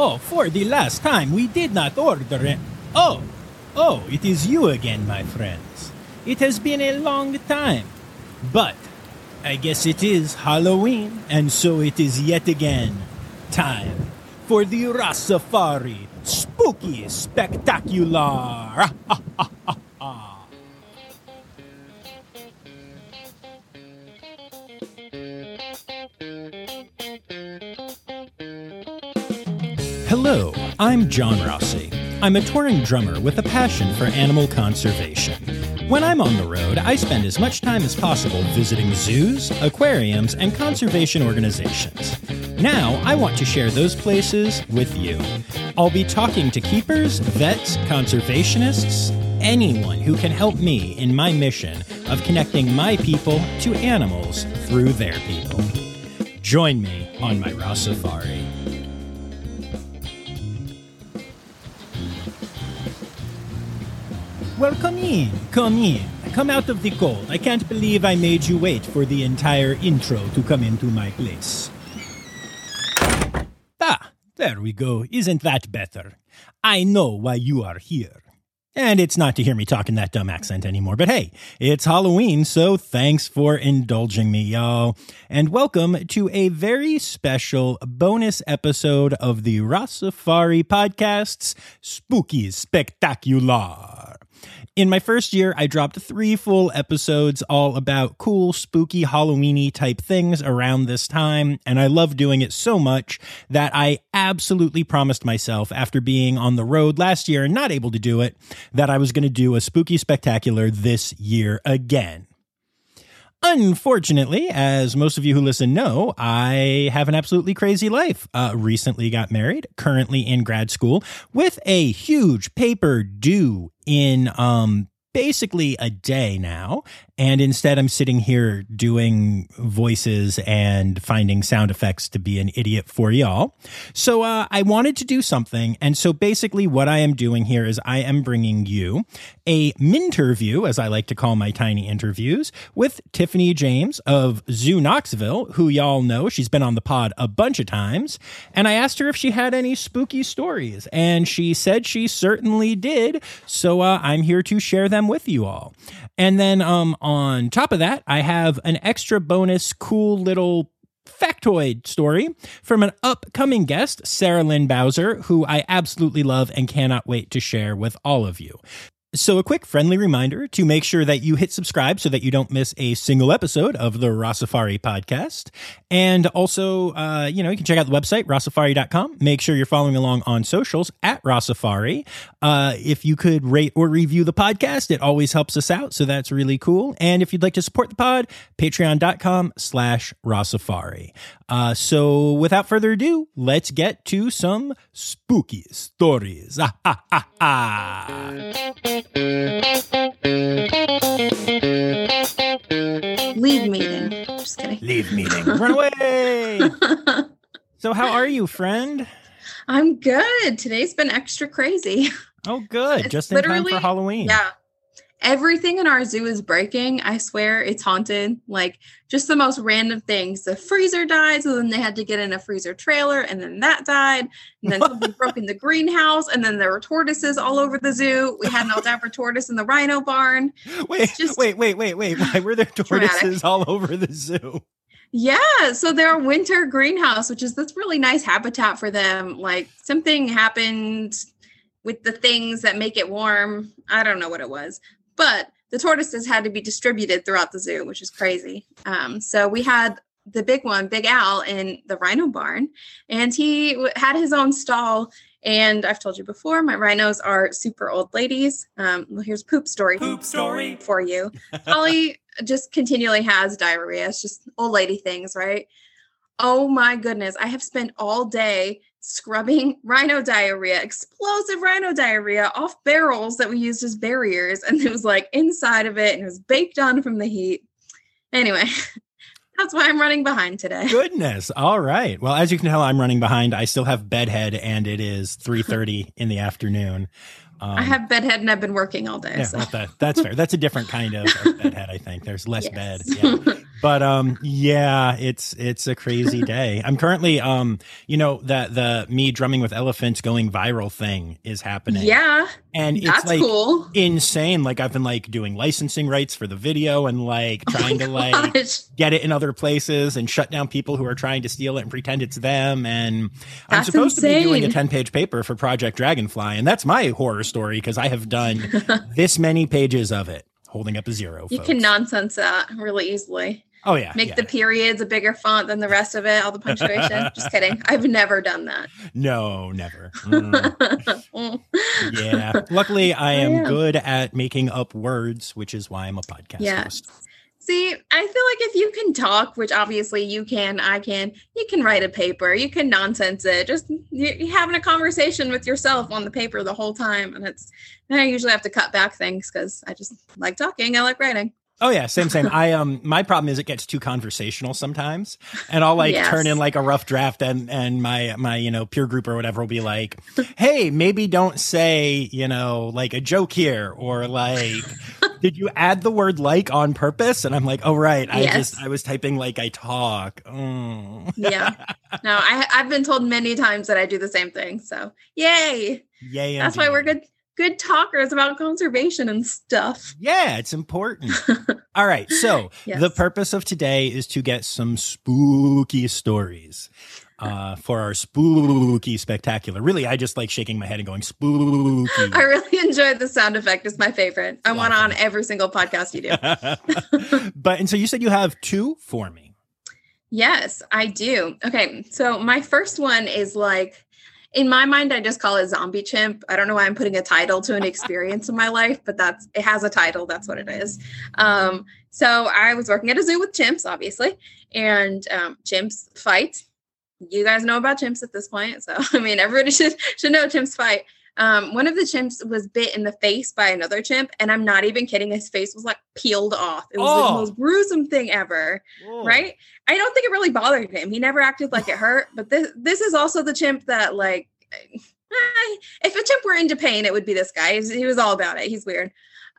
Oh, for the last time, we did not order it. Oh, oh, it is you again, my friends. It has been a long time. But I guess it is Halloween, and so it is yet again time for the Rossafari Spooky Spectacular. I'm John Rossi. I'm a touring drummer with a passion for animal conservation. When I'm on the road, I spend as much time as possible visiting zoos, aquariums, and conservation organizations. Now, I want to share those places with you. I'll be talking to keepers, vets, conservationists, anyone who can help me in my mission of connecting my people to animals through their people. Join me on my Rossafari. Well, come in, come in. Come out of the cold. I can't believe I made you wait for the entire intro to come into my place. Ah, there we go. Isn't that better? I know why you are here. And it's not to hear me talk in that dumb accent anymore, but hey, it's Halloween, so thanks for indulging me, y'all. And welcome to a very special bonus episode of the Rossafari Podcast's Spooky Spectacular. In my first year, I dropped three full episodes all about cool, spooky, Halloweeny type things around this time, and I love doing it so much that I absolutely promised myself after being on the road last year and not able to do it that I was going to do a spooky spectacular this year again. Unfortunately, as most of you who listen know, I have an absolutely crazy life. Uh, recently got married, currently in grad school, with a huge paper due in um, basically a day now. And instead, I'm sitting here doing voices and finding sound effects to be an idiot for y'all. So uh, I wanted to do something. And so basically, what I am doing here is I am bringing you a minterview, as I like to call my tiny interviews, with Tiffany James of Zoo Knoxville, who y'all know. She's been on the pod a bunch of times. And I asked her if she had any spooky stories. And she said she certainly did. So uh, I'm here to share them with you all. And then um, on top of that, I have an extra bonus, cool little factoid story from an upcoming guest, Sarah Lynn Bowser, who I absolutely love and cannot wait to share with all of you. So, a quick friendly reminder to make sure that you hit subscribe so that you don't miss a single episode of the Rossafari podcast. And also, uh, you know, you can check out the website, rossafari.com. Make sure you're following along on socials at Rossafari. Uh, if you could rate or review the podcast, it always helps us out. So, that's really cool. And if you'd like to support the pod, patreon.com slash Rossafari. Uh, so, without further ado, let's get to some spooky stories. Leave meeting. Just kidding. Leave meeting. Run away. so, how are you, friend? I'm good. Today's been extra crazy. Oh, good. It's Just in time for Halloween. Yeah. Everything in our zoo is breaking. I swear it's haunted. Like just the most random things. The freezer died, so then they had to get in a freezer trailer, and then that died. And then something broke in the greenhouse, and then there were tortoises all over the zoo. We had an Aldabra tortoise in the rhino barn. Wait, just- wait, wait, wait, wait. Why were there tortoises all over the zoo? Yeah, so their winter greenhouse, which is this really nice habitat for them. Like something happened with the things that make it warm. I don't know what it was, but the tortoises had to be distributed throughout the zoo, which is crazy. Um, so we had the big one, Big Al, in the rhino barn, and he w- had his own stall. And I've told you before, my rhinos are super old ladies. Um, well, here's poop story Poop story. for you. Holly just continually has diarrhea. It's just old lady things, right? Oh my goodness. I have spent all day scrubbing rhino diarrhea, explosive rhino diarrhea off barrels that we used as barriers. And it was like inside of it and it was baked on from the heat. Anyway, that's why I'm running behind today. Goodness. All right. Well, as you can tell, I'm running behind. I still have bedhead, and it is 3:30 in the afternoon. Um, I have bedhead and I've been working all day. Yeah, so. that, that's fair. That's a different kind of, of bedhead, I think. There's less Yes. bed. Yeah. But um yeah it's it's a crazy day i'm currently um you know that the me drumming with elephants going viral thing is happening Yeah, and it's that's like cool. insane like i've been like doing licensing rights for the video and like Oh trying to like gosh. get it in other places and shut down people who are trying to steal it and pretend it's them and i'm That's supposed to be doing a 10 page paper for project dragonfly and that's my horror story because i have done this many pages of it holding up a zero You folks. can nonsense that really easily. Oh yeah Make yeah. the periods a bigger font than the rest of it, all the punctuation. Just kidding. I've never done that. no never Mm. Yeah luckily i am am. good at making up words which is why i'm a podcast Yeah. host See, I feel like if you can talk, which obviously you can, I can, you can write a paper, you can nonsense it. Just you, you're having a conversation with yourself on the paper the whole time. And it's, and I usually have to cut back things because I just like talking. I like writing. Oh yeah, same same. I um my problem is it gets too conversational sometimes. And I'll like Yes. turn in like a rough draft and and my my you know peer group or whatever will be like, "Hey, maybe don't say, you know, like a joke here or like did you add the word like on purpose?" And I'm like, "Oh right, I Yes. just I was typing like I talk." Oh. Yeah. no, I, I've been told many times that I do the same thing. So yay. Yay. That's why we're good, good talkers about conservation and stuff. Yeah, it's important. All right. So Yes. the purpose of today is to get some spooky stories uh, for our spooky spectacular. Really, I just like shaking my head and going spooky. I really enjoyed the sound effect. It's my favorite. I want on every single podcast you do. but and so you said you have two for me. Yes, I do. Okay, so my first one is like, in my mind, I just call it zombie chimp. I don't know why I'm putting a title to an experience in my life, but that's it has a title. That's what it is. Um, so I was working at a zoo with chimps, obviously, and um, chimps fight. You guys know about chimps at this point, so I mean, everybody should should know chimps fight. Um, one of the chimps was bit in the face by another chimp, and I'm not even kidding. His face was like peeled off. It was Oh. the most gruesome thing ever right? I don't think it really bothered him. He never acted like it hurt. But this this is also the chimp that like, eh, if a chimp were into pain, it would be this guy. He was, he was all about it. He's weird.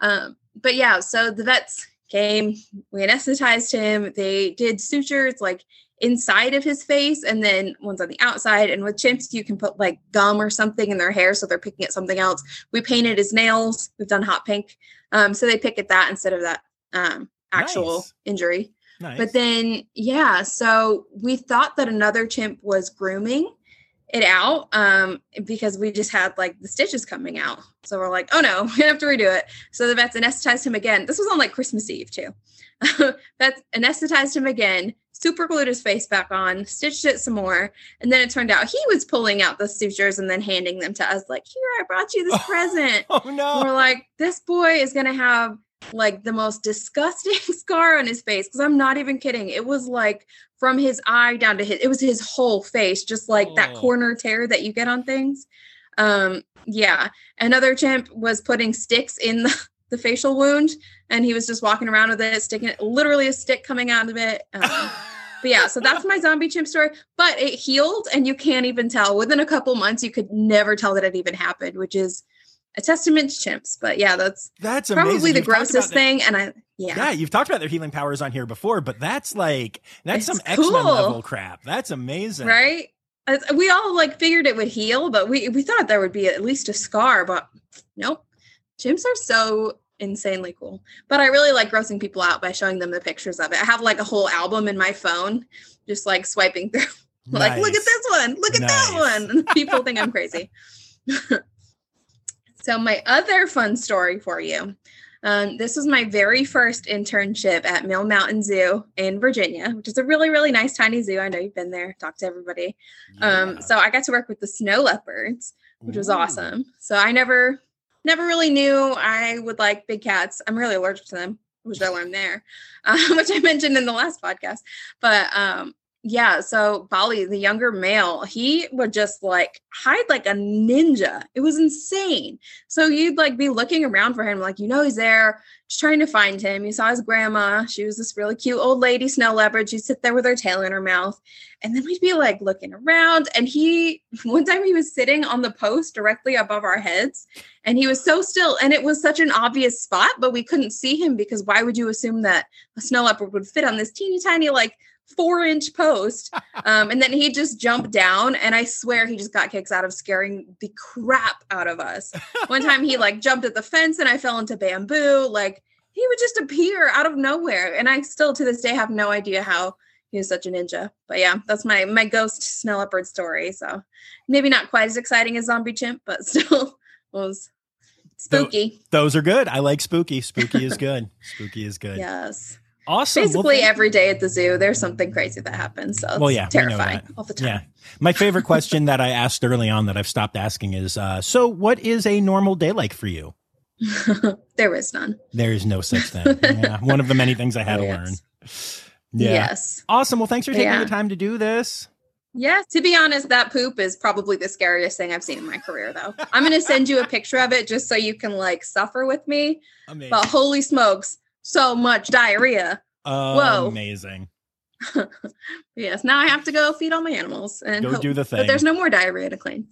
Um, but yeah, so the vets came. We anesthetized him. They did sutures like inside of his face and then ones on the outside. And with chimps, you can put like gum or something in their hair so they're picking at something else. We painted his nails. We've done hot pink. Um, so they pick at that instead of that um, actual Nice. injury. Nice. But then, yeah, so we thought that another chimp was grooming it out um, because we just had like the stitches coming out. So we're like, oh no, we have to redo it. So the vets anesthetized him again. This was on like Christmas Eve too. vets anesthetized him again, super glued his face back on, stitched it some more. And then it turned out he was pulling out the sutures and then handing them to us, like, here, I brought you this Oh, present. oh And no. we're like, this boy is gonna have like the most disgusting scar on his face because I'm not even kidding. It was like from his eye down to his it was his whole face, just like that Oh. corner tear that you get on things. Um, yeah. Another chimp was putting sticks in the, the facial wound and he was just walking around with it, sticking it literally a stick coming out of it. Um, but yeah, so that's my zombie chimp story. But it healed, and you can't even tell. Within a couple months, you could never tell that it even happened, which is a testament to chimps. But yeah, that's That's amazing. probably the You've grossest thing. And I, yeah, Yeah, you've talked about their healing powers on here before, but that's like that's It's some X Men level crap. That's amazing. right. We all like figured it would heal, but we we thought there would be at least a scar. But nope, chimps are so insanely cool. But I really like grossing people out by showing them the pictures of it. I have like a whole album in my phone, just like swiping through. Like, look at this one. Look at that one. And people think I'm crazy. so, my other fun story for you. Um, this was my very first internship at Mill Mountain Zoo in Virginia, which is a really, really nice tiny zoo. I know you've been there, talked to everybody. Um, so I got to work with the snow leopards, which was Ooh. awesome. So I never, never really knew I would like big cats. I'm really allergic to them, which I learned there, um, which I mentioned in the last podcast. But um, yeah, so Bali, the younger male, he would just like hide like a ninja. It was insane. So you'd like be looking around for him, like, you know, he's there, just trying to find him. You saw his grandma. She was this really cute old lady, snow leopard. She'd sit there with her tail in her mouth. And then we'd be like looking around. And he, one time he was sitting on the post directly above our heads. And he was so still. And it was such an obvious spot, but we couldn't see him because why would you assume that a snow leopard would fit on this teeny tiny, like, four inch post. Um, and then he just jumped down, and I swear he just got kicks out of scaring the crap out of us. One time he like jumped at the fence, and I fell into bamboo. Like he would just appear out of nowhere, and I still to this day have no idea how he was such a ninja. But yeah, that's my my ghost snow leopard story. So maybe not quite as exciting as zombie chimp, but still was spooky. Those are good. I like spooky. Spooky is good. spooky is good. Yes. Awesome. Basically, well, every day at the zoo, there's something crazy that happens. So well, yeah, terrifying all the time. Yeah. My favorite question that I asked early on that I've stopped asking is, uh, so what is a normal day like for you? there is none. There is no such thing. yeah. One of the many things I had to learn. Yeah. Yes. Awesome. Well, thanks for taking yeah. the time to do this. Yeah, to be honest, that poop is probably the scariest thing I've seen in my career, though. I'm going to send you a picture of it just so you can like suffer with me. Amazing. But holy smokes, so much diarrhea. Whoa. Amazing. yes. Now I have to go feed all my animals and go do the thing. But there's no more diarrhea to clean.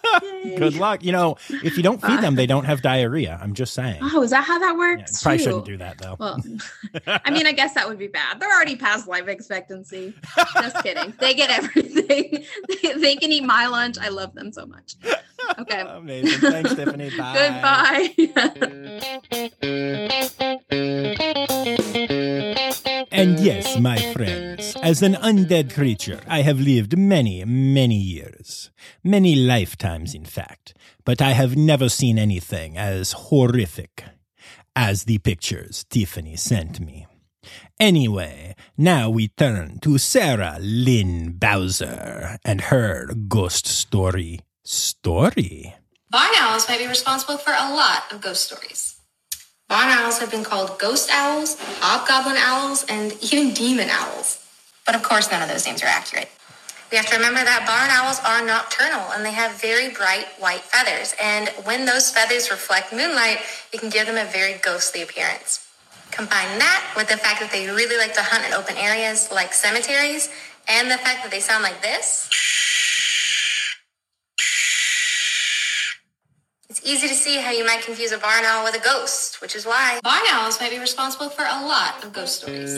Good luck. You know, if you don't feed them, they don't have diarrhea. I'm just saying. Oh, is that how that works? Yeah, probably shouldn't do that though. Well, I mean, I guess that would be bad. They're already past life expectancy. Just kidding. They get everything. they, they can eat my lunch. I love them so much. Okay. Amazing. Thanks, Tiffany. Bye. Goodbye. And yes, my friends, as an undead creature, I have lived many, many years. Many lifetimes, in fact. But I have never seen anything as horrific as the pictures Tiffany sent me. Anyway, now we turn to Sarah Lynn Bowser and her ghost story. Story? Barn owls might be responsible for a lot of ghost stories. Barn owls have been called ghost owls, hobgoblin owls, and even demon owls. But of course, none of those names are accurate. We have to remember that barn owls are nocturnal and they have very bright white feathers. And when those feathers reflect moonlight, it can give them a very ghostly appearance. Combine that with the fact that they really like to hunt in open areas like cemeteries and the fact that they sound like this. It's easy to see how you might confuse a barn owl with a ghost, which is why barn owls might be responsible for a lot of ghost stories.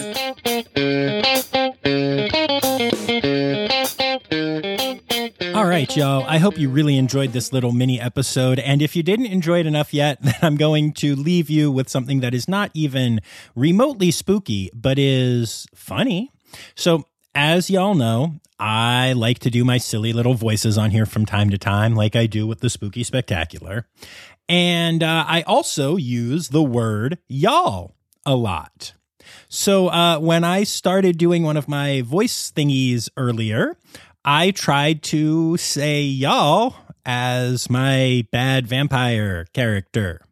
All right, y'all. I hope you really enjoyed this little mini episode. And if you didn't enjoy it enough yet, then I'm going to leave you with something that is not even remotely spooky, but is funny. So, as y'all know, I like to do my silly little voices on here from time to time, like I do with the Spooky Spectacular. And uh, I also use the word y'all a lot. So uh, when I started doing one of my voice thingies earlier, I tried to say y'all as my bad vampire character.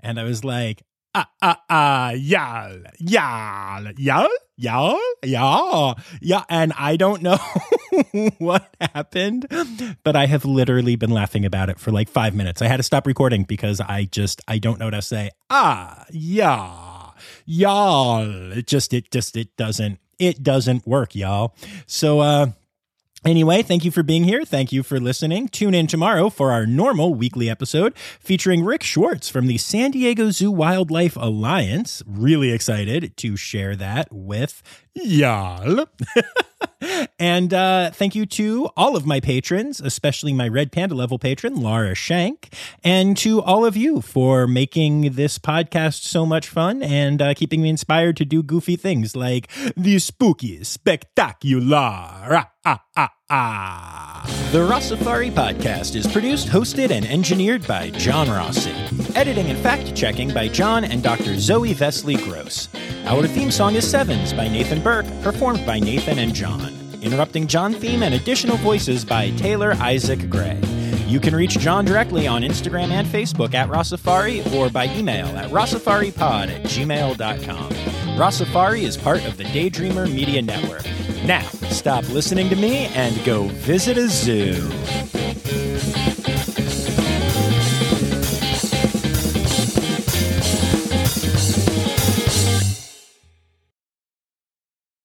And I was like, ah, ah, ah, y'all, y'all, y'all, y'all, y'all, yeah. And I don't know what happened, but I have literally been laughing about it for like five minutes. I had to stop recording because I just, I don't know what to say. Ah, yeah, y'all. It just, it just, it doesn't, it doesn't work, y'all. So, uh, Anyway, thank you for being here. Thank you for listening. Tune in tomorrow for our normal weekly episode featuring Rick Schwartz from the San Diego Zoo Wildlife Alliance. Really excited to share that with y'all. and uh, thank you to all of my patrons, especially my Red Panda level patron, Laura Shank, and to all of you for making this podcast so much fun and uh, keeping me inspired to do goofy things like the spooky spectacular. Ah, ah, ah. The Rossafari podcast is produced, hosted, and engineered by John Rossi. Editing and fact checking by John and Dr. Zoe Vesley Gross. Our theme song is Sevens by Nathan Burke, performed by Nathan and John. Interrupting John theme and additional voices by Taylor Isaac Gray. You can reach John directly on Instagram and Facebook at Rossafari or by email at rossafaripod at gmail.com. Rossafari is part of the Daydreamer Media Network. Now, stop listening to me and go visit a zoo.